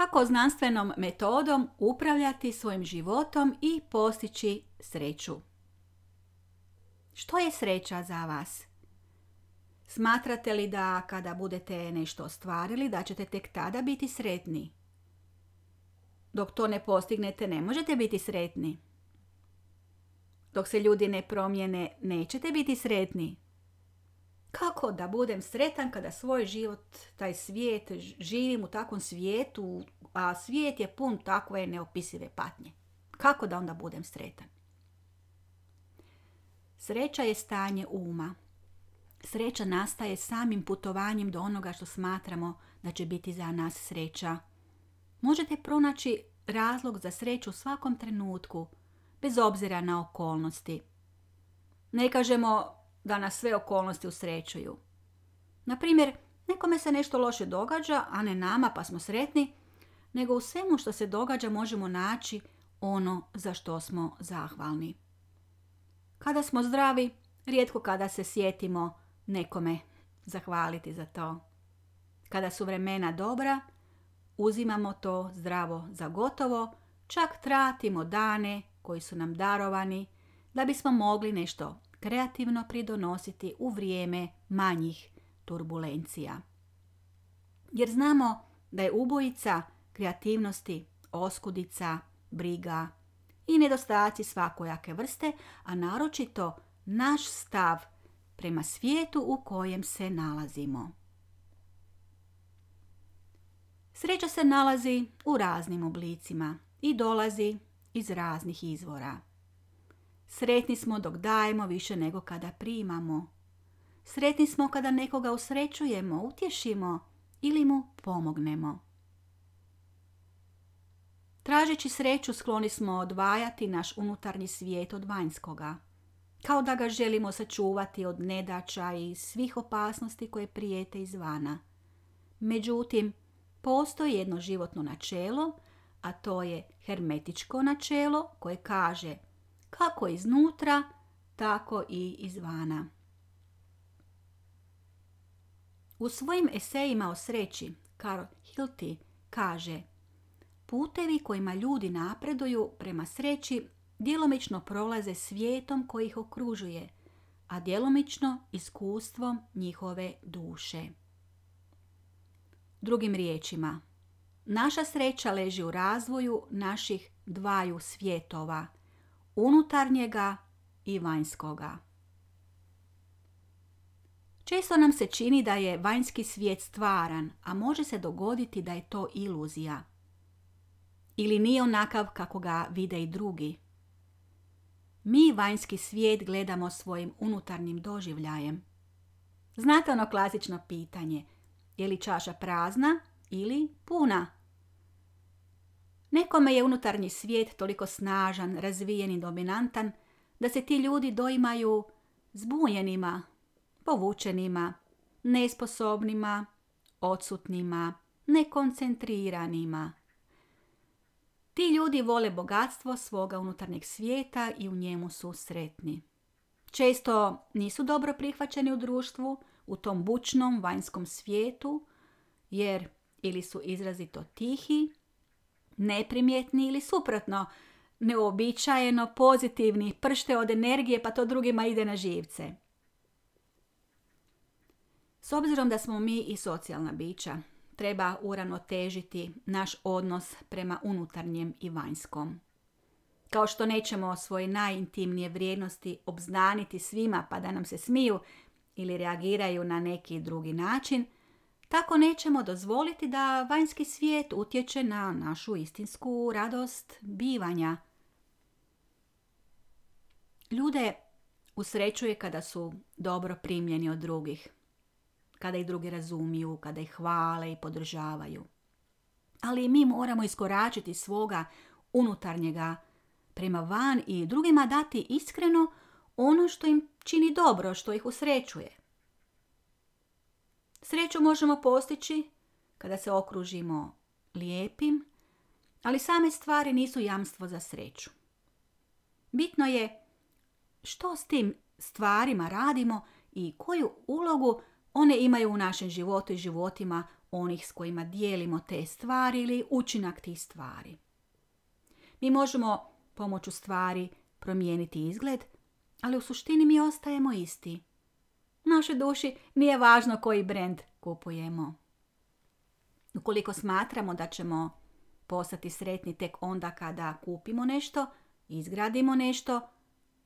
Kako znanstvenom metodom upravljati svojim životom i postići sreću. Što je sreća za vas? Smatrate li da kada budete nešto ostvarili da ćete tek tada biti sretni? Dok to ne postignete ne možete biti sretni. Dok se ljudi ne promijene nećete biti sretni. Kako da budem sretan kada svoj život, taj svijet, živim u takvom svijetu, a svijet je pun takve neopisive patnje. Kako da onda budem sretan? Sreća je stanje uma. Sreća nastaje samim putovanjem do onoga što smatramo da će biti za nas sreća. Možete pronaći razlog za sreću u svakom trenutku, bez obzira na okolnosti. Ne kažemo da nas sve okolnosti usrećuju. Na primjer, nekome se nešto loše događa, a ne nama pa smo sretni, nego u svemu što se događa možemo naći ono za što smo zahvalni. Kada smo zdravi, rijetko kada se sjetimo nekome zahvaliti za to. Kada su vremena dobra, uzimamo to zdravo za gotovo, čak tratimo dane koji su nam darovani da bismo mogli nešto kreativno pridonositi u vrijeme manjih turbulencija. Jer znamo da je ubojica kreativnosti oskudica, briga i nedostaci svakojake vrste, a naročito naš stav prema svijetu u kojem se nalazimo. Sreća se nalazi u raznim oblicima i dolazi iz raznih izvora. Sretni smo dok dajemo više nego kada primamo. Sretni smo kada nekoga usrećujemo, utješimo ili mu pomognemo. Tražeći sreću skloni smo odvajati naš unutarnji svijet od vanjskoga. Kao da ga želimo sačuvati od nedača i svih opasnosti koje prijete izvana. Međutim, postoji jedno životno načelo, a to je hermetičko načelo koje kaže kako iznutra, tako i izvana. U svojim esejima o sreći Karl Hilti kaže Putevi kojima ljudi napreduju prema sreći djelomično prolaze svijetom koji ih okružuje, a djelomično iskustvom njihove duše. Drugim riječima, naša sreća leži u razvoju naših dvaju svjetova, unutarnjega i vanjskoga. Često nam se čini da je vanjski svijet stvaran, a može se dogoditi da je to iluzija. Ili nije onakav kako ga vide i drugi. Mi vanjski svijet gledamo svojim unutarnjim doživljajem. Znate ono klasično pitanje, je li čaša prazna ili puna? Nekome je unutarnji svijet toliko snažan, razvijen i dominantan da se ti ljudi doimaju zbunjenima, povučenima, nesposobnima, odsutnima, nekoncentriranima. Ti ljudi vole bogatstvo svoga unutarnjeg svijeta i u njemu su sretni. Često nisu dobro prihvaćeni u društvu, u tom bučnom vanjskom svijetu, jer ili su izrazito tihi, neprimjetni ili suprotno, neobičajeno pozitivni, pršte od energije pa to drugima ide na živce. S obzirom da smo mi i socijalna bića, treba uravnotežiti naš odnos prema unutarnjem i vanjskom. Kao što nećemo svoje najintimnije vrijednosti obznaniti svima pa da nam se smiju ili reagiraju na neki drugi način, tako nećemo dozvoliti da vanjski svijet utječe na našu istinsku radost bivanja. Ljude usrećuje kada su dobro primljeni od drugih kada ih drugi razumiju, kada ih hvale i podržavaju. Ali mi moramo iskoračiti svoga unutarnjega prema van i drugima dati iskreno ono što im čini dobro, što ih usrećuje. Sreću možemo postići kada se okružimo lijepim, ali same stvari nisu jamstvo za sreću. Bitno je što s tim stvarima radimo i koju ulogu one imaju u našem životu i životima onih s kojima dijelimo te stvari ili učinak tih stvari. Mi možemo pomoću stvari promijeniti izgled, ali u suštini mi ostajemo isti. Našoj duši nije važno koji brend kupujemo. Ukoliko smatramo da ćemo postati sretni tek onda kada kupimo nešto, izgradimo nešto,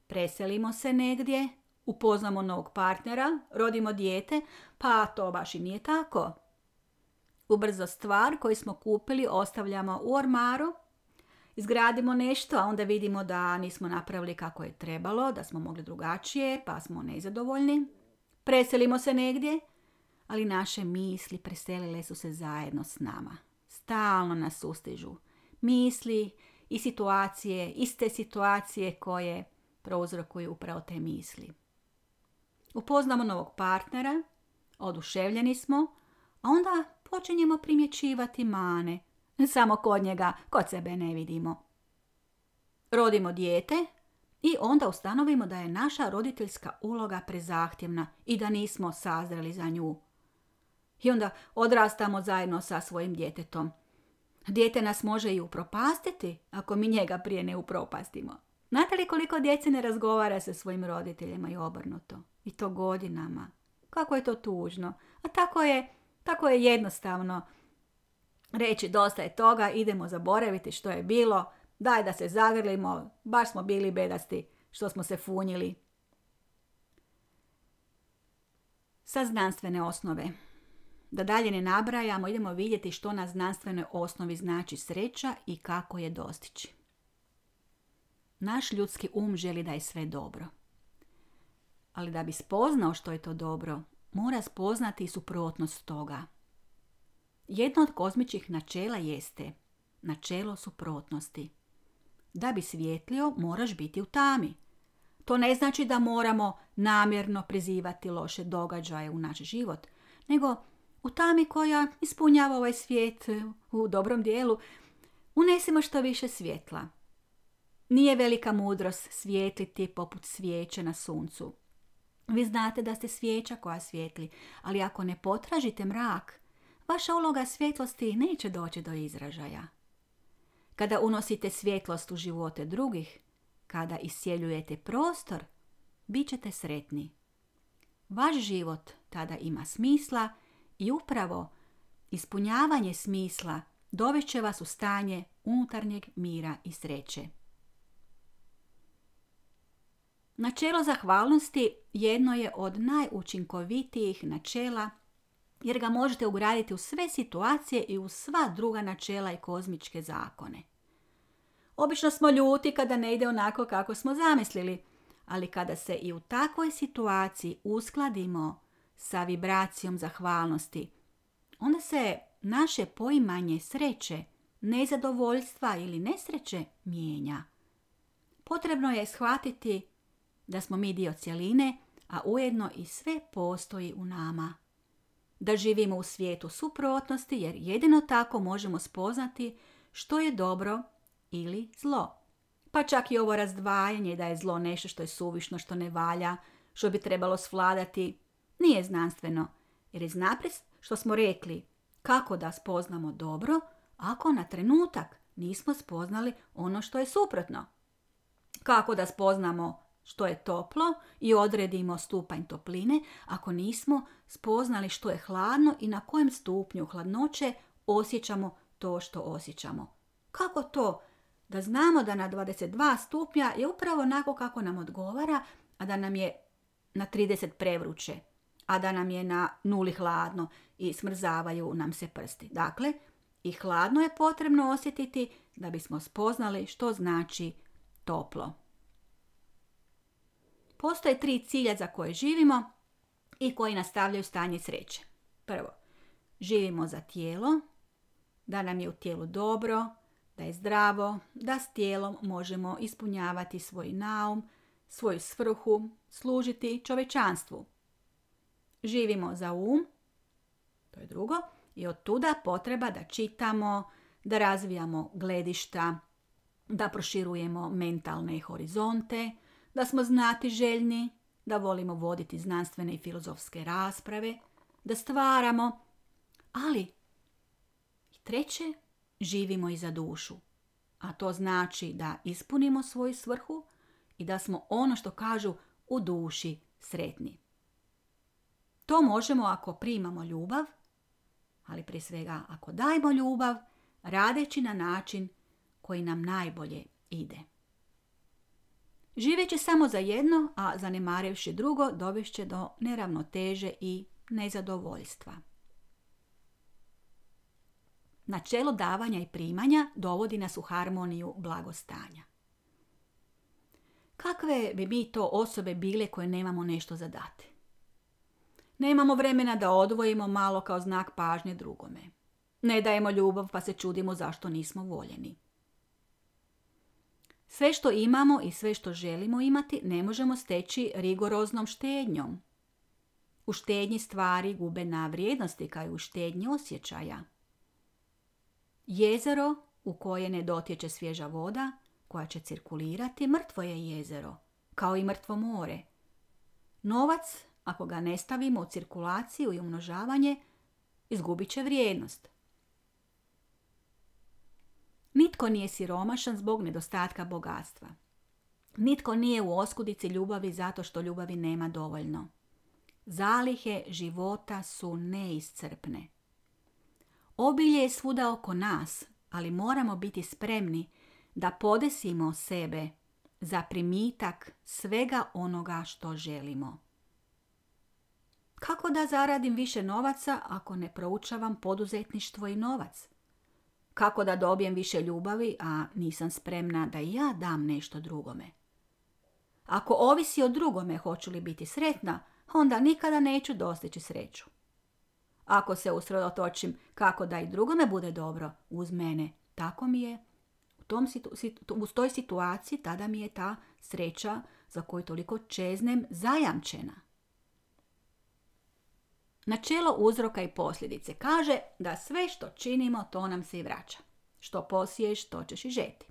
preselimo se negdje, upoznamo novog partnera, rodimo dijete, pa to baš i nije tako. Ubrzo stvar koju smo kupili ostavljamo u ormaru, izgradimo nešto, a onda vidimo da nismo napravili kako je trebalo, da smo mogli drugačije, pa smo nezadovoljni. Preselimo se negdje, ali naše misli preselile su se zajedno s nama. Stalno nas sustižu. Misli i situacije, iste situacije koje prouzrokuju upravo te misli. Upoznamo novog partnera, oduševljeni smo, a onda počinjemo primjećivati mane. Samo kod njega, kod sebe ne vidimo. Rodimo dijete i onda ustanovimo da je naša roditeljska uloga prezahtjevna i da nismo sazreli za nju. I onda odrastamo zajedno sa svojim djetetom. Dijete nas može i upropastiti ako mi njega prije ne upropastimo. Znate li koliko djece ne razgovara sa svojim roditeljima i obrnuto? I to godinama. Kako je to tužno. A tako je, tako je jednostavno reći dosta je toga, idemo zaboraviti što je bilo, daj da se zagrlimo, baš smo bili bedasti što smo se funjili. Sa znanstvene osnove. Da dalje ne nabrajamo, idemo vidjeti što na znanstvenoj osnovi znači sreća i kako je dostići. Naš ljudski um želi da je sve dobro. Ali da bi spoznao što je to dobro, mora spoznati suprotnost toga. Jedno od kozmičkih načela jeste načelo suprotnosti. Da bi svijetlio, moraš biti u tami. To ne znači da moramo namjerno prizivati loše događaje u naš život, nego u tami koja ispunjava ovaj svijet u dobrom dijelu, unesimo što više svjetla. Nije velika mudrost svijetliti poput svijeće na suncu. Vi znate da ste svijeća koja svijetli, ali ako ne potražite mrak, vaša uloga svjetlosti neće doći do izražaja. Kada unosite svjetlost u živote drugih, kada isjeljujete prostor, bit ćete sretni. Vaš život tada ima smisla i upravo ispunjavanje smisla dovešće vas u stanje unutarnjeg mira i sreće. Načelo zahvalnosti jedno je od najučinkovitijih načela jer ga možete ugraditi u sve situacije i u sva druga načela i kozmičke zakone. Obično smo ljuti kada ne ide onako kako smo zamislili, ali kada se i u takvoj situaciji uskladimo sa vibracijom zahvalnosti, onda se naše poimanje sreće, nezadovoljstva ili nesreće mijenja. Potrebno je shvatiti da smo mi dio cjeline, a ujedno i sve postoji u nama. Da živimo u svijetu suprotnosti jer jedino tako možemo spoznati što je dobro ili zlo. Pa čak i ovo razdvajanje da je zlo nešto što je suvišno, što ne valja, što bi trebalo svladati, nije znanstveno, jer je što smo rekli kako da spoznamo dobro ako na trenutak nismo spoznali ono što je suprotno. Kako da spoznamo što je toplo i odredimo stupanj topline ako nismo spoznali što je hladno i na kojem stupnju hladnoće osjećamo to što osjećamo. Kako to da znamo da na 22 stupnja je upravo onako kako nam odgovara, a da nam je na 30 prevruće, a da nam je na nuli hladno i smrzavaju nam se prsti. Dakle, i hladno je potrebno osjetiti da bismo spoznali što znači toplo. Postoje tri cilja za koje živimo i koji nastavljaju stanje sreće. Prvo, živimo za tijelo, da nam je u tijelu dobro, da je zdravo, da s tijelom možemo ispunjavati svoj naum, svoju svrhu, služiti čovečanstvu. Živimo za um, to je drugo, i od tuda potreba da čitamo, da razvijamo gledišta, da proširujemo mentalne horizonte, da smo znati željni, da volimo voditi znanstvene i filozofske rasprave, da stvaramo, ali treće, živimo i za dušu. A to znači da ispunimo svoju svrhu i da smo ono što kažu u duši sretni. To možemo ako primamo ljubav, ali prije svega ako dajemo ljubav, radeći na način koji nam najbolje ide. Živeći samo za jedno, a zanemarivši drugo, dovešće do neravnoteže i nezadovoljstva. Načelo davanja i primanja dovodi nas u harmoniju blagostanja. Kakve bi mi to osobe bile koje nemamo nešto za dati? Nemamo vremena da odvojimo malo kao znak pažnje drugome. Ne dajemo ljubav pa se čudimo zašto nismo voljeni. Sve što imamo i sve što želimo imati ne možemo steći rigoroznom štednjom. U štednji stvari gube na vrijednosti kao i u štednji osjećaja. Jezero u koje ne dotječe svježa voda, koja će cirkulirati, mrtvo je jezero, kao i mrtvo more. Novac, ako ga ne stavimo u cirkulaciju i umnožavanje, izgubit će vrijednost. Nitko nije siromašan zbog nedostatka bogatstva. Nitko nije u oskudici ljubavi zato što ljubavi nema dovoljno. Zalihe života su neiscrpne. Obilje je svuda oko nas, ali moramo biti spremni da podesimo sebe za primitak svega onoga što želimo. Kako da zaradim više novaca ako ne proučavam poduzetništvo i novac? Kako da dobijem više ljubavi, a nisam spremna da i ja dam nešto drugome? Ako ovisi o drugome hoću li biti sretna, onda nikada neću dostići sreću. Ako se usredotočim kako da i drugome bude dobro uz mene, tako mi je. U, tom u toj situaciji tada mi je ta sreća za koju toliko čeznem zajamčena. Načelo uzroka i posljedice kaže da sve što činimo to nam se i vraća. Što posiješ, to ćeš i žeti.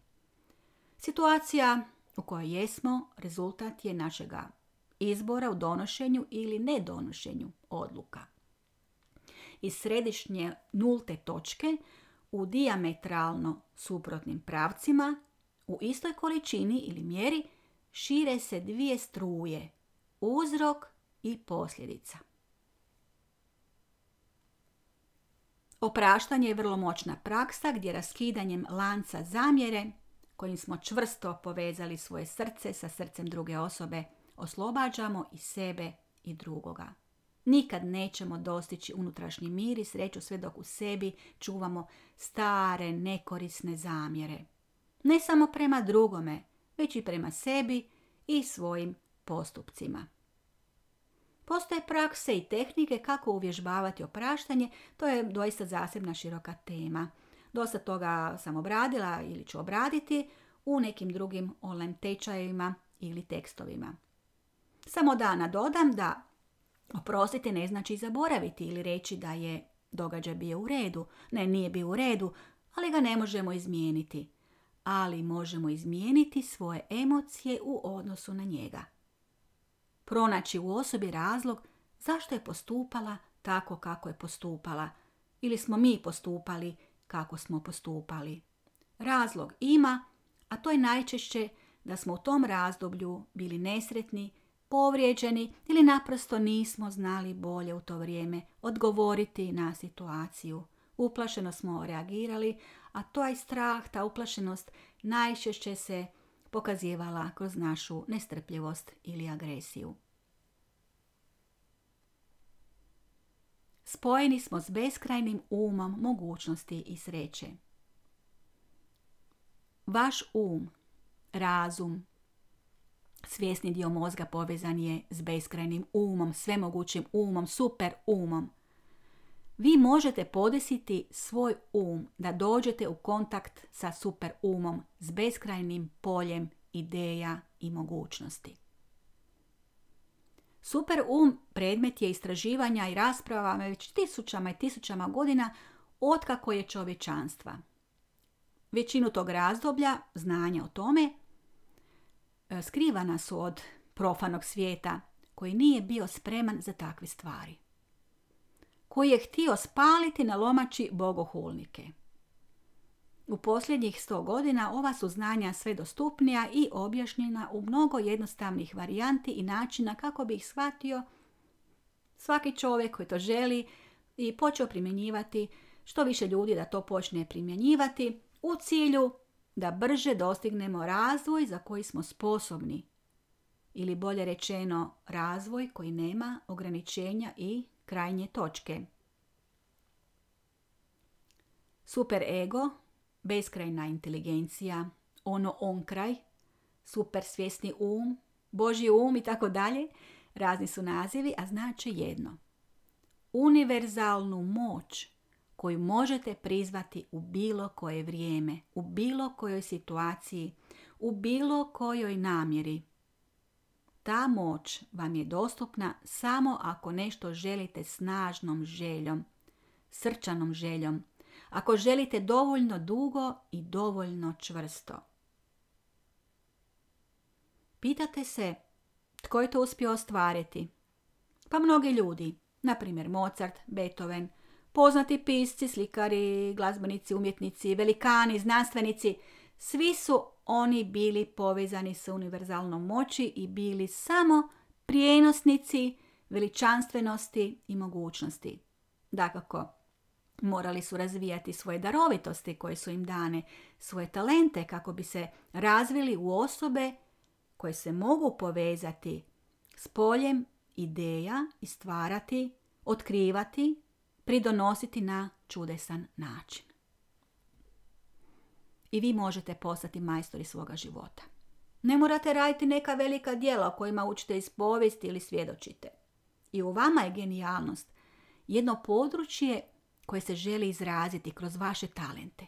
Situacija u kojoj jesmo rezultat je našega izbora u donošenju ili nedonošenju odluka. Iz središnje nulte točke u diametralno suprotnim pravcima u istoj količini ili mjeri šire se dvije struje, uzrok i posljedica. Opraštanje je vrlo moćna praksa gdje raskidanjem lanca zamjere, kojim smo čvrsto povezali svoje srce sa srcem druge osobe, oslobađamo i sebe i drugoga. Nikad nećemo dostići unutrašnji mir i sreću sve dok u sebi čuvamo stare, nekorisne zamjere. Ne samo prema drugome, već i prema sebi i svojim postupcima. Postoje prakse i tehnike kako uvježbavati opraštanje, to je doista zasebna široka tema. Dosta toga sam obradila ili ću obraditi u nekim drugim online tečajevima ili tekstovima. Samo da nadodam da oprostiti ne znači zaboraviti ili reći da je događaj bio u redu. Ne, nije bio u redu, ali ga ne možemo izmijeniti. Ali možemo izmijeniti svoje emocije u odnosu na njega pronaći u osobi razlog zašto je postupala tako kako je postupala ili smo mi postupali kako smo postupali. Razlog ima, a to je najčešće da smo u tom razdoblju bili nesretni, povrijeđeni ili naprosto nismo znali bolje u to vrijeme odgovoriti na situaciju. Uplašeno smo reagirali, a to je strah, ta uplašenost najčešće se pokazivala kroz našu nestrpljivost ili agresiju. Spojeni smo s beskrajnim umom mogućnosti i sreće. Vaš um, razum, svjesni dio mozga povezan je s beskrajnim umom, svemogućim umom, super umom. Vi možete podesiti svoj um da dođete u kontakt sa super umom, s beskrajnim poljem ideja i mogućnosti. Super um predmet je istraživanja i rasprava već tisućama i tisućama godina otkako je čovječanstva. Većinu tog razdoblja znanja o tome skrivana su od profanog svijeta koji nije bio spreman za takve stvari. Koji je htio spaliti na lomači bogohulnike. U posljednjih sto godina ova su znanja sve dostupnija i objašnjena u mnogo jednostavnih varijanti i načina kako bi ih shvatio svaki čovjek koji to želi i počeo primjenjivati što više ljudi da to počne primjenjivati u cilju da brže dostignemo razvoj za koji smo sposobni. Ili bolje rečeno, razvoj koji nema ograničenja i krajnje točke. Super ego, beskrajna inteligencija, ono on kraj, super svjesni um, Božji um i tako dalje, razni su nazivi, a znači jedno. Univerzalnu moć koju možete prizvati u bilo koje vrijeme, u bilo kojoj situaciji, u bilo kojoj namjeri. Ta moć vam je dostupna samo ako nešto želite snažnom željom, srčanom željom, ako želite dovoljno dugo i dovoljno čvrsto. Pitate se tko je to uspio ostvariti? Pa mnogi ljudi, na primjer Mozart, Beethoven, poznati pisci, slikari, glazbenici, umjetnici, velikani, znanstvenici, svi su oni bili povezani sa univerzalnom moći i bili samo prijenosnici veličanstvenosti i mogućnosti. Dakako, morali su razvijati svoje darovitosti koje su im dane, svoje talente kako bi se razvili u osobe koje se mogu povezati s poljem ideja i stvarati, otkrivati, pridonositi na čudesan način. I vi možete postati majstori svoga života. Ne morate raditi neka velika djela o kojima učite iz povijesti ili svjedočite. I u vama je genijalnost jedno područje koje se želi izraziti kroz vaše talente.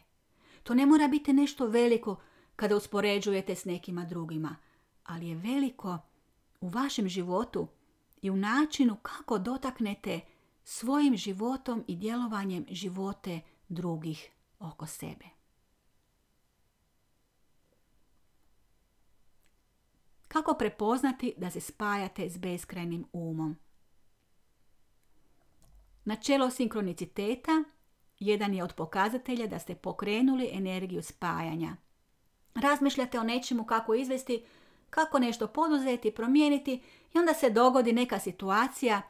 To ne mora biti nešto veliko kada uspoređujete s nekima drugima, ali je veliko u vašem životu i u načinu kako dotaknete svojim životom i djelovanjem živote drugih oko sebe. Kako prepoznati da se spajate s beskrajnim umom? Načelo sinkroniciteta jedan je od pokazatelja da ste pokrenuli energiju spajanja. Razmišljate o nečemu kako izvesti, kako nešto poduzeti, promijeniti i onda se dogodi neka situacija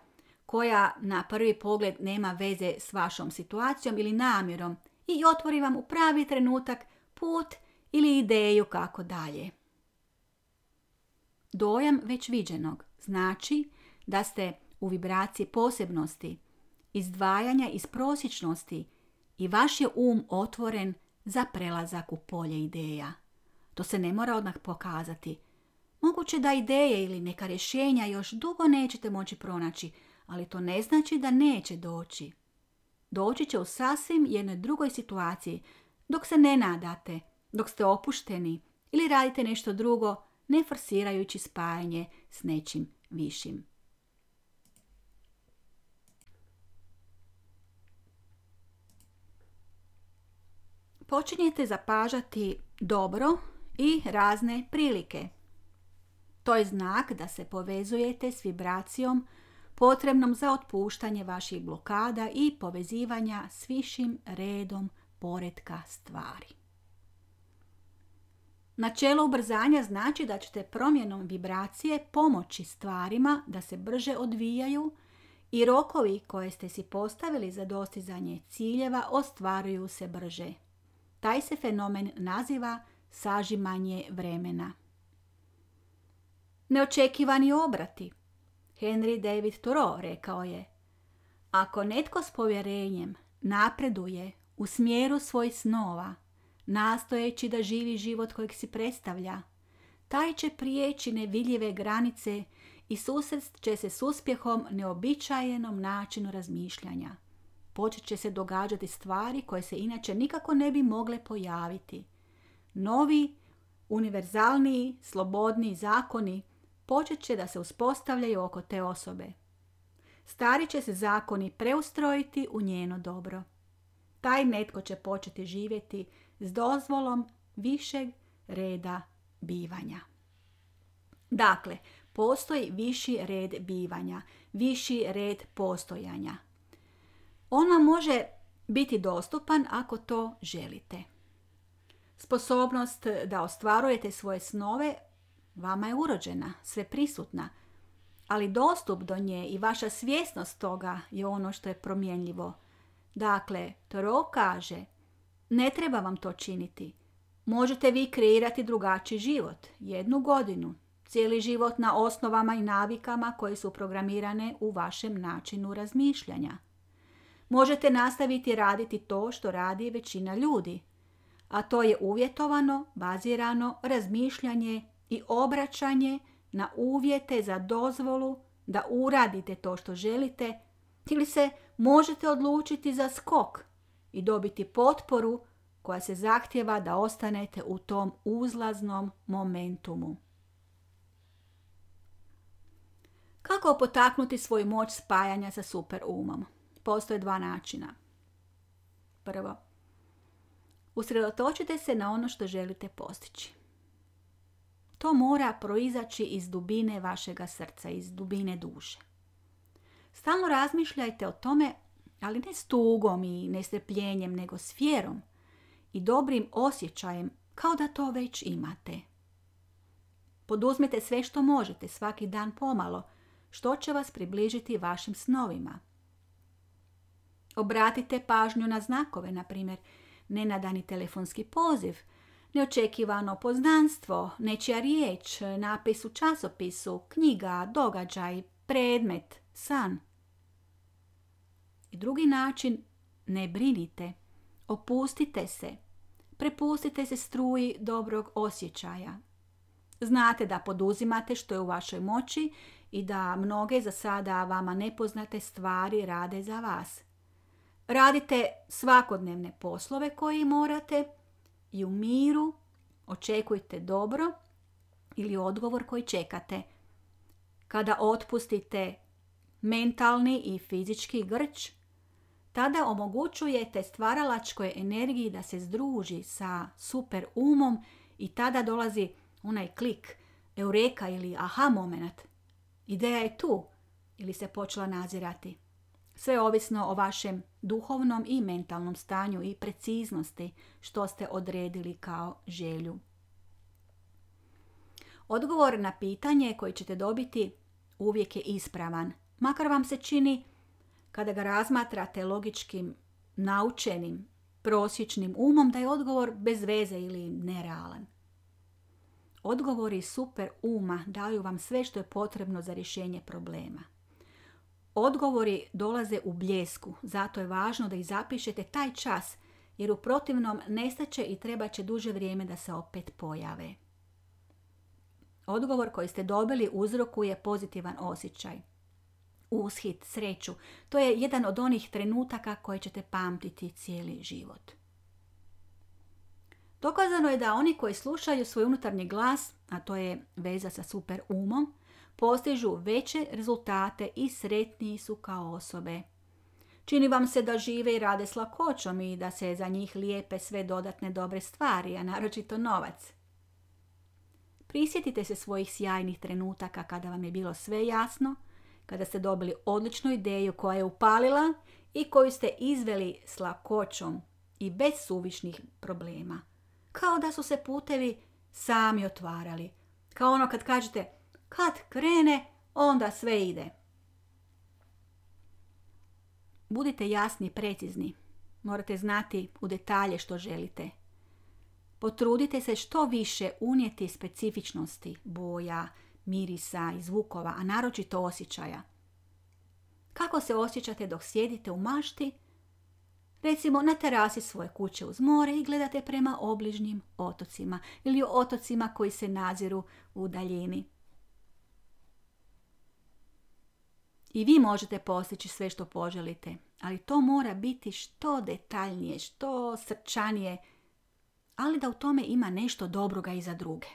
koja na prvi pogled nema veze s vašom situacijom ili namjerom i otvori vam u pravi trenutak put ili ideju kako dalje. Dojam već viđenog znači da ste u vibraciji posebnosti, izdvajanja iz prosječnosti i vaš je um otvoren za prelazak u polje ideja. To se ne mora odmah pokazati. Moguće da ideje ili neka rješenja još dugo nećete moći pronaći, ali to ne znači da neće doći. Doći će u sasvim jednoj drugoj situaciji, dok se ne nadate, dok ste opušteni ili radite nešto drugo, ne forsirajući spajanje s nečim višim. Počinjete zapažati dobro i razne prilike. To je znak da se povezujete s vibracijom potrebnom za otpuštanje vaših blokada i povezivanja s višim redom poredka stvari. Načelo ubrzanja znači da ćete promjenom vibracije pomoći stvarima da se brže odvijaju i rokovi koje ste si postavili za dostizanje ciljeva ostvaruju se brže. Taj se fenomen naziva sažimanje vremena. Neočekivani obrati – Henry David Thoreau rekao je Ako netko s povjerenjem napreduje u smjeru svojih snova, nastojeći da živi život kojeg si predstavlja, taj će prijeći nevidljive granice i susrest će se s uspjehom neobičajenom načinu razmišljanja. Počet će se događati stvari koje se inače nikako ne bi mogle pojaviti. Novi, univerzalniji, slobodniji zakoni počet će da se uspostavljaju oko te osobe. Stari će se zakoni preustrojiti u njeno dobro. Taj netko će početi živjeti s dozvolom višeg reda bivanja. Dakle, postoji viši red bivanja, viši red postojanja. On vam može biti dostupan ako to želite. Sposobnost da ostvarujete svoje snove vama je urođena, sve prisutna, ali dostup do nje i vaša svjesnost toga je ono što je promjenljivo. Dakle, Toro kaže, ne treba vam to činiti. Možete vi kreirati drugačiji život, jednu godinu, cijeli život na osnovama i navikama koje su programirane u vašem načinu razmišljanja. Možete nastaviti raditi to što radi većina ljudi, a to je uvjetovano, bazirano razmišljanje i obraćanje na uvjete za dozvolu da uradite to što želite ili se možete odlučiti za skok i dobiti potporu koja se zahtjeva da ostanete u tom uzlaznom momentumu. Kako potaknuti svoju moć spajanja sa super umom? Postoje dva načina. Prvo, usredotočite se na ono što želite postići. To mora proizaći iz dubine vašega srca, iz dubine duše. Stalno razmišljajte o tome, ali ne s tugom i nestrpljenjem, nego s vjerom i dobrim osjećajem, kao da to već imate. Poduzmite sve što možete, svaki dan pomalo, što će vas približiti vašim snovima. Obratite pažnju na znakove, na primjer, nenadani telefonski poziv, neočekivano poznanstvo, nečija riječ, napis u časopisu, knjiga, događaj, predmet, san. Drugi način, ne brinite, opustite se, prepustite se struji dobrog osjećaja. Znate da poduzimate što je u vašoj moći i da mnoge za sada vama nepoznate stvari rade za vas. Radite svakodnevne poslove koji morate i u miru očekujte dobro ili odgovor koji čekate. Kada otpustite mentalni i fizički grč, tada omogućujete stvaralačkoj energiji da se združi sa super umom i tada dolazi onaj klik, eureka ili aha moment. Ideja je tu ili se počela nazirati. Sve ovisno o vašem duhovnom i mentalnom stanju i preciznosti što ste odredili kao želju. Odgovor na pitanje koji ćete dobiti uvijek je ispravan, makar vam se čini kada ga razmatrate logičkim, naučenim, prosječnim umom da je odgovor bez veze ili nerealan. Odgovori super uma daju vam sve što je potrebno za rješenje problema. Odgovori dolaze u bljesku, zato je važno da ih zapišete taj čas, jer u protivnom nestaće i treba će duže vrijeme da se opet pojave. Odgovor koji ste dobili uzrokuje pozitivan osjećaj. Ushit, sreću, to je jedan od onih trenutaka koje ćete pamtiti cijeli život. Dokazano je da oni koji slušaju svoj unutarnji glas, a to je veza sa super umom, postižu veće rezultate i sretniji su kao osobe. Čini vam se da žive i rade s lakoćom i da se za njih lijepe sve dodatne dobre stvari, a naročito novac. Prisjetite se svojih sjajnih trenutaka kada vam je bilo sve jasno, kada ste dobili odličnu ideju koja je upalila i koju ste izveli s lakoćom i bez suvišnih problema. Kao da su se putevi sami otvarali. Kao ono kad kažete kad krene, onda sve ide. Budite jasni i precizni. Morate znati u detalje što želite. Potrudite se što više unijeti specifičnosti boja, mirisa i zvukova, a naročito osjećaja. Kako se osjećate dok sjedite u mašti? Recimo na terasi svoje kuće uz more i gledate prema obližnjim otocima ili otocima koji se naziru u daljini. I vi možete postići sve što poželite, ali to mora biti što detaljnije, što srčanije, ali da u tome ima nešto dobroga i za druge.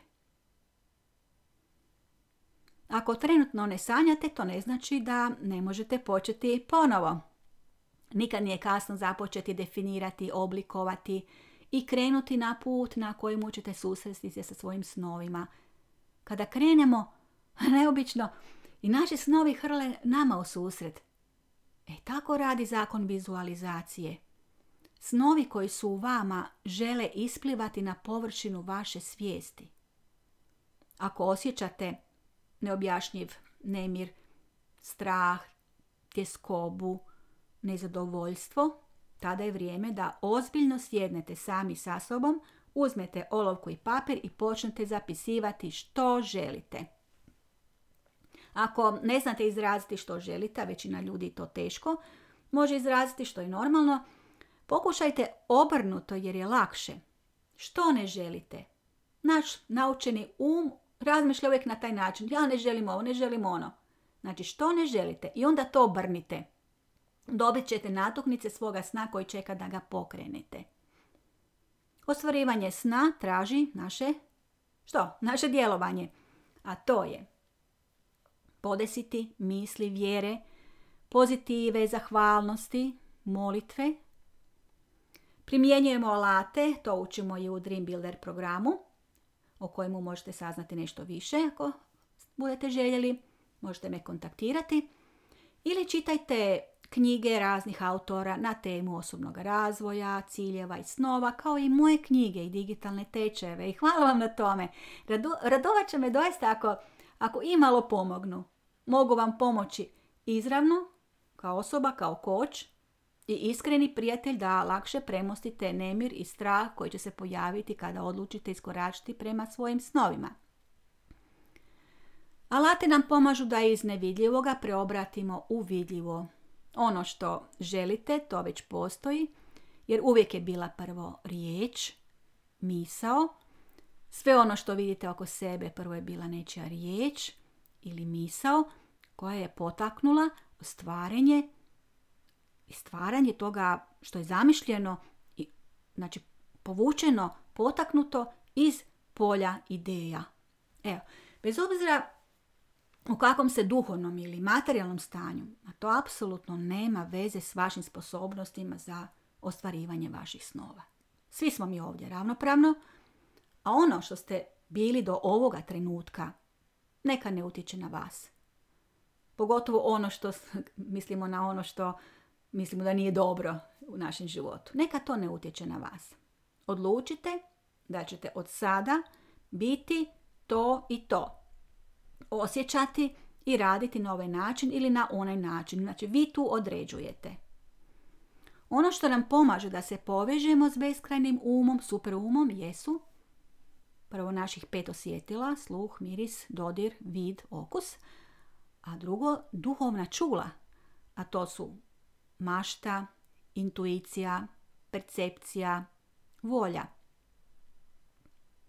Ako trenutno ne sanjate, to ne znači da ne možete početi ponovo. Nikad nije kasno započeti definirati, oblikovati i krenuti na put na kojemu ćete susresti se sa svojim snovima. Kada krenemo, neobično, i naši snovi hrle nama u susret. E tako radi zakon vizualizacije. Snovi koji su u vama žele isplivati na površinu vaše svijesti. Ako osjećate neobjašnjiv nemir, strah, tjeskobu, nezadovoljstvo, tada je vrijeme da ozbiljno sjednete sami sa sobom, uzmete olovku i papir i počnete zapisivati što želite. Ako ne znate izraziti što želite, a većina ljudi to teško, može izraziti što je normalno, pokušajte obrnuto jer je lakše. Što ne želite? Naš naučeni um razmišlja uvijek na taj način. Ja ne želim ovo, ne želim ono. Znači što ne želite i onda to obrnite. Dobit ćete natuknice svoga sna koji čeka da ga pokrenete. Ostvarivanje sna traži naše, što? Naše djelovanje. A to je podesiti misli vjere, pozitive, zahvalnosti, molitve. Primjenjujemo alate, to učimo i u Dream Builder programu, o kojemu možete saznati nešto više ako budete željeli. Možete me kontaktirati. Ili čitajte knjige raznih autora na temu osobnog razvoja, ciljeva i snova, kao i moje knjige i digitalne tečeve. I hvala vam na tome. radovat će me doista ako, ako imalo pomognu. Mogu vam pomoći izravno, kao osoba, kao koč i iskreni prijatelj da lakše premostite nemir i strah koji će se pojaviti kada odlučite iskoračiti prema svojim snovima. Alati nam pomažu da iz nevidljivoga preobratimo u vidljivo. Ono što želite, to već postoji, jer uvijek je bila prvo riječ, misao. Sve ono što vidite oko sebe prvo je bila nečija riječ ili misao koja je potaknula stvaranje i stvaranje toga što je zamišljeno i znači povučeno, potaknuto iz polja ideja. Evo, bez obzira u kakvom se duhovnom ili materijalnom stanju, a to apsolutno nema veze s vašim sposobnostima za ostvarivanje vaših snova. Svi smo mi ovdje ravnopravno, a ono što ste bili do ovoga trenutka, neka ne utječe na vas. Pogotovo ono što mislimo na ono što mislimo da nije dobro u našem životu. Neka to ne utječe na vas. Odlučite da ćete od sada biti to i to osjećati i raditi na ovaj način ili na onaj način. Znači, vi tu određujete. Ono što nam pomaže da se povežemo s beskrajnim umom, superumom, jesu prvo naših pet osjetila, sluh, miris, dodir, vid, okus, a drugo duhovna čula, a to su mašta, intuicija, percepcija, volja.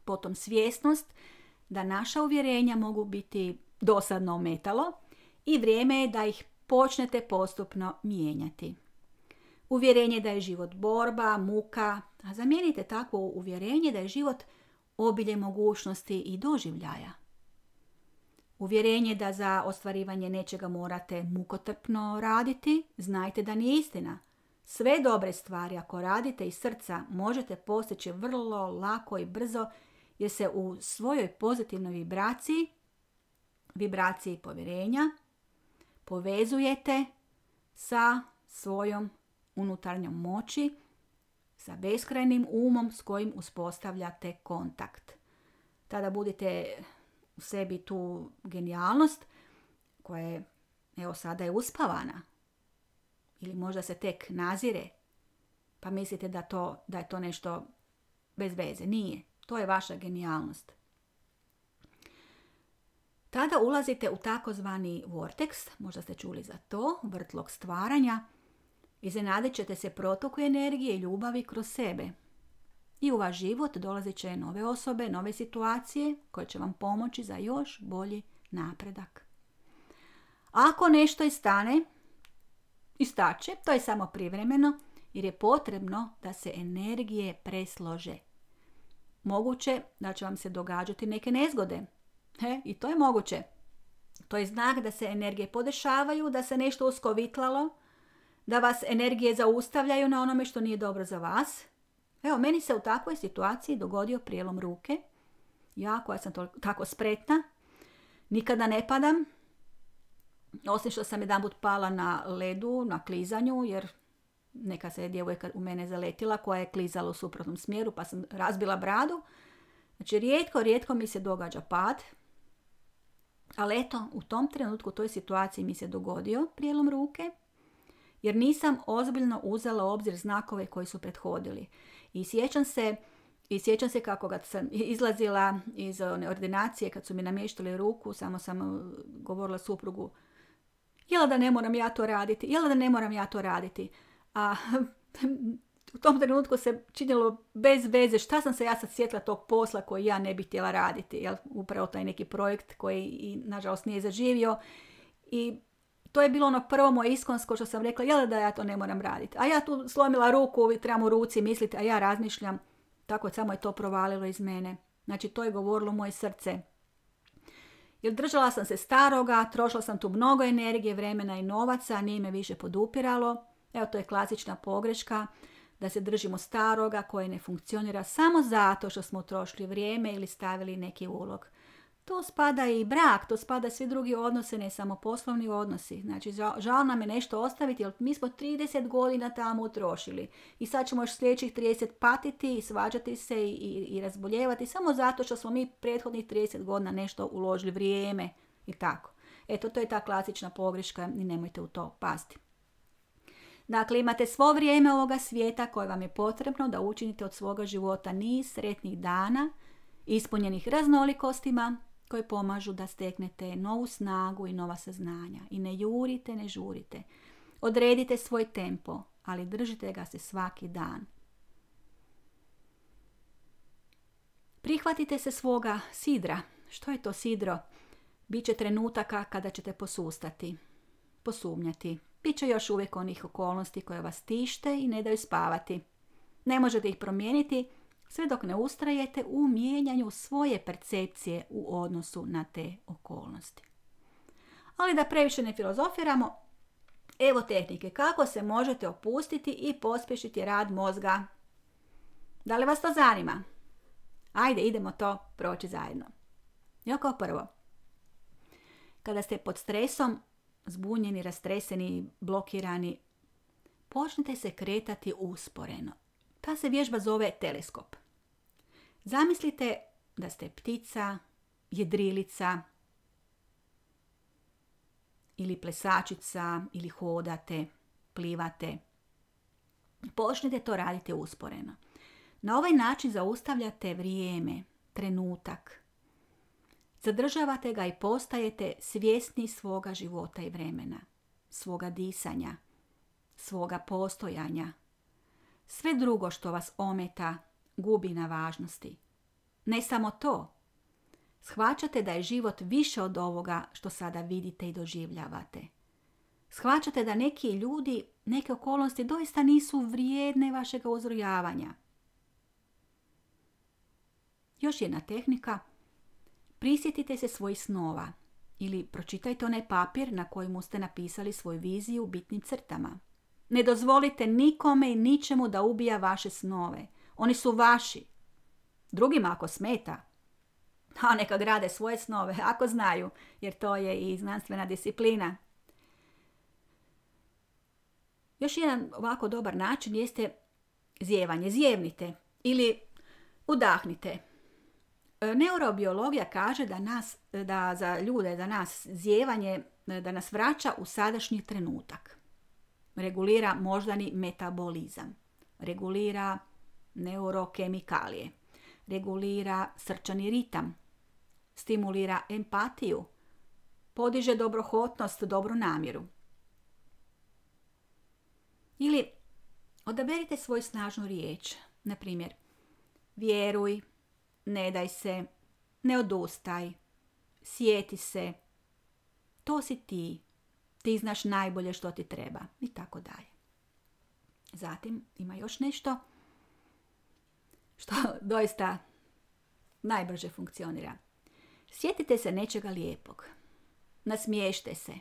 Potom svjesnost da naša uvjerenja mogu biti dosadno ometalo i vrijeme je da ih počnete postupno mijenjati. Uvjerenje da je život borba, muka, a zamijenite takvo uvjerenje da je život obilje mogućnosti i doživljaja. Uvjerenje da za ostvarivanje nečega morate mukotrpno raditi, znajte da nije istina. Sve dobre stvari ako radite iz srca možete postići vrlo lako i brzo jer se u svojoj pozitivnoj vibraciji, vibraciji povjerenja, povezujete sa svojom unutarnjom moći, sa beskrajnim umom s kojim uspostavljate kontakt. Tada budete u sebi tu genijalnost koja je, evo sada je uspavana ili možda se tek nazire pa mislite da, to, da je to nešto bez veze. Nije. To je vaša genijalnost. Tada ulazite u takozvani vortex, možda ste čuli za to, vrtlog stvaranja. Iznenadit ćete se protoku energije i ljubavi kroz sebe. I u vaš život dolazit će nove osobe, nove situacije koje će vam pomoći za još bolji napredak. Ako nešto istane, istače, to je samo privremeno jer je potrebno da se energije preslože moguće da će vam se događati neke nezgode. He, I to je moguće. To je znak da se energije podešavaju, da se nešto uskovitlalo, da vas energije zaustavljaju na onome što nije dobro za vas. Evo, meni se u takvoj situaciji dogodio prijelom ruke. Ja koja sam tako spretna, nikada ne padam. Osim što sam jedan put pala na ledu, na klizanju, jer neka se je djevojka u mene zaletila koja je klizala u suprotnom smjeru pa sam razbila bradu. Znači rijetko, rijetko mi se događa pad. Ali eto, u tom trenutku, u toj situaciji mi se dogodio prijelom ruke jer nisam ozbiljno uzela obzir znakove koji su prethodili. I sjećam se i sjećam se kako ga sam izlazila iz one ordinacije kad su mi namještali ruku, samo sam uh, govorila suprugu jel da ne moram ja to raditi, jel da ne moram ja to raditi. A u tom trenutku se činilo bez veze šta sam se ja sad sjetila tog posla koji ja ne bih htjela raditi. Jel? Upravo taj neki projekt koji i, nažalost nije zaživio. I to je bilo ono prvo moje iskonsko što sam rekla, jel da ja to ne moram raditi. A ja tu slomila ruku, trebam u ruci misliti, a ja razmišljam, tako samo je to provalilo iz mene. Znači to je govorilo moje srce. Jer držala sam se staroga, trošila sam tu mnogo energije, vremena i novaca, nije me više podupiralo. Evo to je klasična pogreška da se držimo staroga koje ne funkcionira samo zato što smo utrošili vrijeme ili stavili neki ulog. To spada i brak, to spada svi drugi odnose, ne samo poslovni odnosi. Znači, žal, nam je nešto ostaviti, jer mi smo 30 godina tamo utrošili. I sad ćemo još sljedećih 30 patiti i svađati se i, i, i razboljevati samo zato što smo mi prethodnih 30 godina nešto uložili vrijeme i tako. Eto, to je ta klasična pogreška i nemojte u to pasti. Dakle, imate svo vrijeme ovoga svijeta koje vam je potrebno da učinite od svoga života niz sretnih dana, ispunjenih raznolikostima, koje pomažu da steknete novu snagu i nova saznanja. I ne jurite, ne žurite. Odredite svoj tempo, ali držite ga se svaki dan. Prihvatite se svoga sidra. Što je to sidro? Biće trenutaka kada ćete posustati, posumnjati. Biće još uvijek onih okolnosti koje vas tište i ne daju spavati. Ne možete ih promijeniti, sve dok ne ustrajete u mijenjanju svoje percepcije u odnosu na te okolnosti. Ali da previše ne filozofiramo, evo tehnike kako se možete opustiti i pospješiti rad mozga. Da li vas to zanima? Ajde, idemo to proći zajedno. Jo kao prvo, kada ste pod stresom, zbunjeni, rastreseni, blokirani, počnite se kretati usporeno. Ta se vježba zove teleskop. Zamislite da ste ptica, jedrilica ili plesačica ili hodate, plivate. Počnite to raditi usporeno. Na ovaj način zaustavljate vrijeme, trenutak. Zadržavate ga i postajete svjesni svoga života i vremena, svoga disanja, svoga postojanja. Sve drugo što vas ometa gubi na važnosti. Ne samo to. Shvaćate da je život više od ovoga što sada vidite i doživljavate. Shvaćate da neki ljudi, neke okolnosti doista nisu vrijedne vašega uzrojavanja. Još jedna tehnika. Prisjetite se svojih snova ili pročitajte onaj papir na kojemu ste napisali svoju viziju u bitnim crtama. Ne dozvolite nikome i ničemu da ubija vaše snove – oni su vaši. Drugima ako smeta, a neka grade svoje snove, ako znaju, jer to je i znanstvena disciplina. Još jedan ovako dobar način jeste zjevanje. Zjevnite ili udahnite. E, neurobiologija kaže da, nas, da za ljude, za nas zjevanje, da nas vraća u sadašnji trenutak. Regulira moždani metabolizam. Regulira neurokemikalije, regulira srčani ritam, stimulira empatiju, podiže dobrohotnost, dobru namjeru. Ili odaberite svoju snažnu riječ, na primjer, vjeruj, ne daj se, ne odustaj, sjeti se, to si ti, ti znaš najbolje što ti treba i tako dalje. Zatim ima još nešto što doista najbrže funkcionira. Sjetite se nečega lijepog. Nasmiješte se.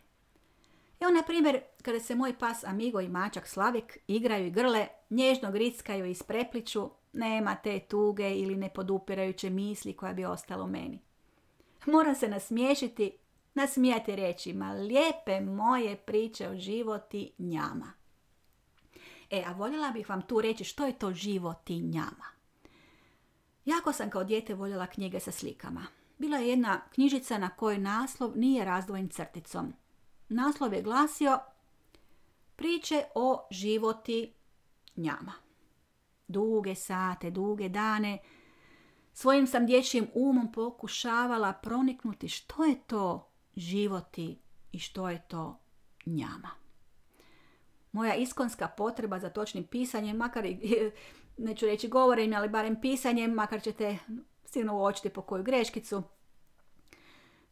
Evo, na primjer, kada se moj pas Amigo i mačak Slavik igraju i grle, nježno grickaju i sprepliču, nema te tuge ili nepodupirajuće misli koja bi ostalo meni. Moram se nasmiješiti, nasmijati reći, ma lijepe moje priče o životi njama. E, a voljela bih vam tu reći što je to životinjama. Jako sam kao dijete voljela knjige sa slikama. Bila je jedna knjižica na kojoj naslov nije razdvojen crticom. Naslov je glasio Priče o životi njama. Duge sate, duge dane, svojim sam dječjim umom pokušavala proniknuti što je to životi i što je to njama. Moja iskonska potreba za točnim pisanjem, makar i, neću reći govorenjem, ali barem pisanjem, makar ćete sigurno uočiti po koju greškicu,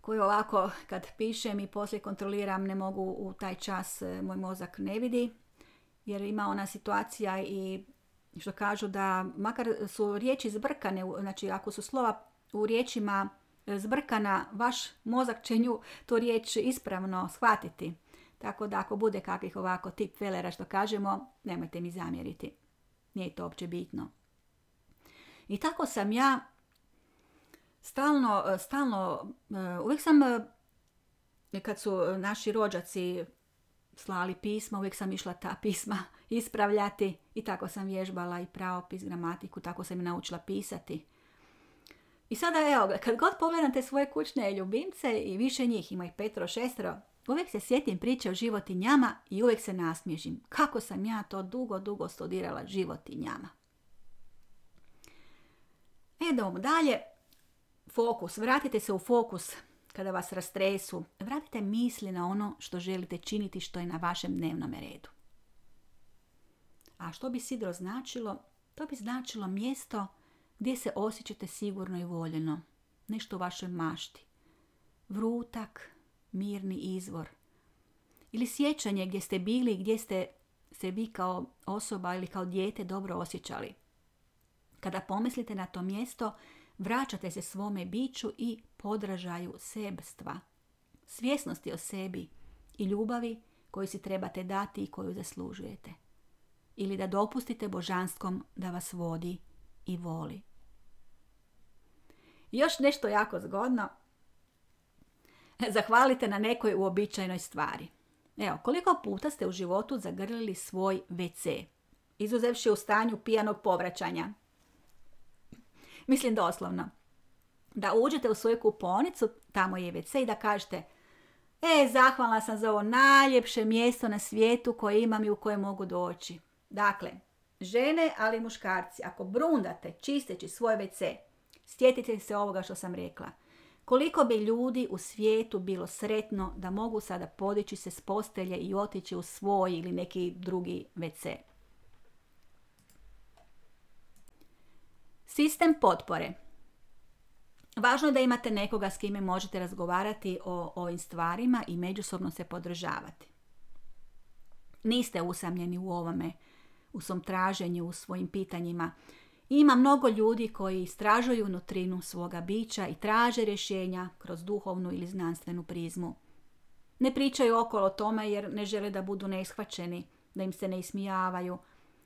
koju ovako kad pišem i poslije kontroliram ne mogu u taj čas, e, moj mozak ne vidi, jer ima ona situacija i što kažu da makar su riječi zbrkane, znači ako su slova u riječima zbrkana, vaš mozak će nju tu riječ ispravno shvatiti. Tako da ako bude kakvih ovako tip felera što kažemo, nemojte mi zamjeriti. Nije to uopće bitno. I tako sam ja stalno, stalno, uvijek sam, kad su naši rođaci slali pisma, uvijek sam išla ta pisma ispravljati i tako sam vježbala i pravopis, gramatiku, tako sam i naučila pisati. I sada evo, kad god pogledate svoje kućne ljubimce i više njih, ima ih petro, šestro, uvijek se sjetim priče o životinjama i uvijek se nasmježim. Kako sam ja to dugo, dugo studirala životinjama. Idemo dalje. Fokus. Vratite se u fokus kada vas rastresu. Vratite misli na ono što želite činiti što je na vašem dnevnom redu. A što bi sidro značilo? To bi značilo mjesto gdje se osjećate sigurno i voljeno. Nešto u vašoj mašti. Vrutak, mirni izvor. Ili sjećanje gdje ste bili gdje ste se vi kao osoba ili kao dijete dobro osjećali. Kada pomislite na to mjesto, vraćate se svome biću i podražaju sebstva, svjesnosti o sebi i ljubavi koju si trebate dati i koju zaslužujete. Ili da dopustite božanskom da vas vodi i voli. Još nešto jako zgodno. Zahvalite na nekoj uobičajenoj stvari. Evo, koliko puta ste u životu zagrlili svoj WC, izuzevši u stanju pijanog povraćanja. Mislim doslovno. Da uđete u svoju kuponicu, tamo je WC i da kažete E, zahvalna sam za ovo najljepše mjesto na svijetu koje imam i u koje mogu doći. Dakle, žene, ali i muškarci, ako brundate čisteći svoj WC, sjetite se ovoga što sam rekla. Koliko bi ljudi u svijetu bilo sretno da mogu sada podići se s postelje i otići u svoj ili neki drugi WC. Sistem potpore. Važno je da imate nekoga s kime možete razgovarati o ovim stvarima i međusobno se podržavati. Niste usamljeni u ovome, u svom traženju, u svojim pitanjima. Ima mnogo ljudi koji istražuju nutrinu svoga bića i traže rješenja kroz duhovnu ili znanstvenu prizmu. Ne pričaju okolo tome jer ne žele da budu neishvaćeni, da im se ne ismijavaju,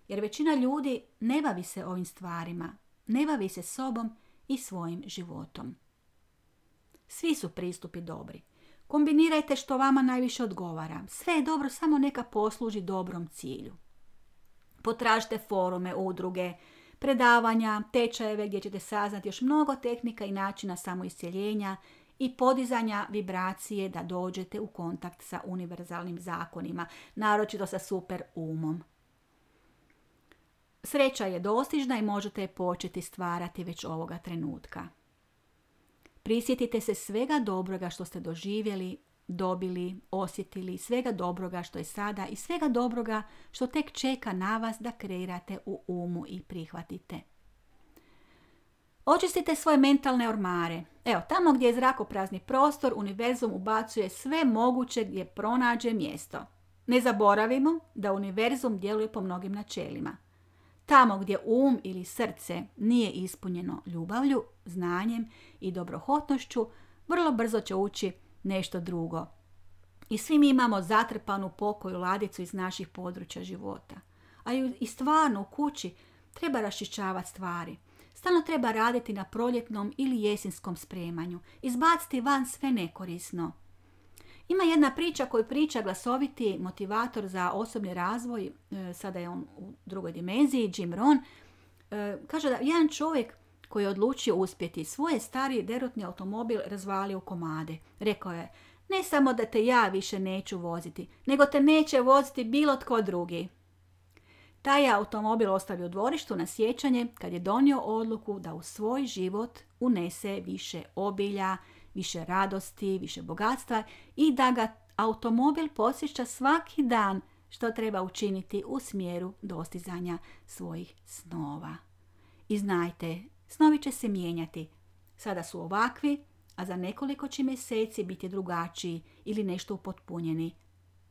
jer većina ljudi ne bavi se ovim stvarima, ne bavi se sobom i svojim životom. Svi su pristupi dobri. Kombinirajte što vama najviše odgovara. Sve je dobro, samo neka posluži dobrom cilju. Potražite forume, udruge, predavanja, tečajeve gdje ćete saznati još mnogo tehnika i načina samoiscjeljenja i podizanja vibracije da dođete u kontakt sa univerzalnim zakonima, naročito sa super umom. Sreća je dostižna i možete je početi stvarati već ovoga trenutka. Prisjetite se svega dobroga što ste doživjeli, dobili, osjetili, svega dobroga što je sada i svega dobroga što tek čeka na vas da kreirate u umu i prihvatite. Očistite svoje mentalne ormare. Evo, tamo gdje je zrakoprazni prostor, univerzum ubacuje sve moguće gdje pronađe mjesto. Ne zaboravimo da univerzum djeluje po mnogim načelima. Tamo gdje um ili srce nije ispunjeno ljubavlju, znanjem i dobrohotnošću, vrlo brzo će ući nešto drugo. I svi mi imamo zatrpanu pokoju ladicu iz naših područja života. A i stvarno u kući treba raščišćavati stvari. Stalno treba raditi na proljetnom ili jesinskom spremanju. Izbaciti van sve nekorisno. Ima jedna priča koju priča glasoviti motivator za osobni razvoj, e, sada je on u drugoj dimenziji, Jim Rohn, e, kaže da jedan čovjek koji je odlučio uspjeti svoje stari derutni automobil razvalio u komade. Rekao je, ne samo da te ja više neću voziti, nego te neće voziti bilo tko drugi. Taj je automobil ostavio u dvorištu na sjećanje kad je donio odluku da u svoj život unese više obilja, više radosti, više bogatstva i da ga automobil posjeća svaki dan što treba učiniti u smjeru dostizanja svojih snova. I znajte, snovi će se mijenjati. Sada su ovakvi, a za nekoliko će mjeseci biti drugačiji ili nešto upotpunjeni.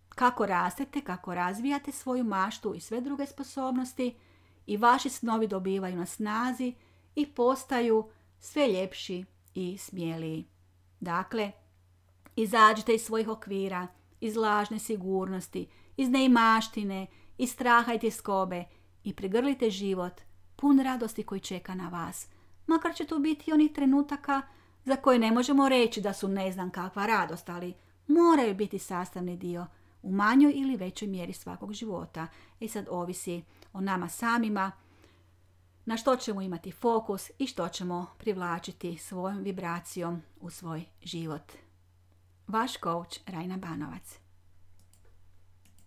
Kako rastete, kako razvijate svoju maštu i sve druge sposobnosti i vaši snovi dobivaju na snazi i postaju sve ljepši i smijeliji. Dakle, izađite iz svojih okvira, iz lažne sigurnosti, iz neimaštine, iz straha i tiskobe i prigrlite život pun radosti koji čeka na vas. Makar će tu biti onih trenutaka za koje ne možemo reći da su ne znam kakva radost, ali moraju biti sastavni dio u manjoj ili većoj mjeri svakog života. I sad ovisi o nama samima na što ćemo imati fokus i što ćemo privlačiti svojom vibracijom u svoj život. Vaš coach Rajna Banovac.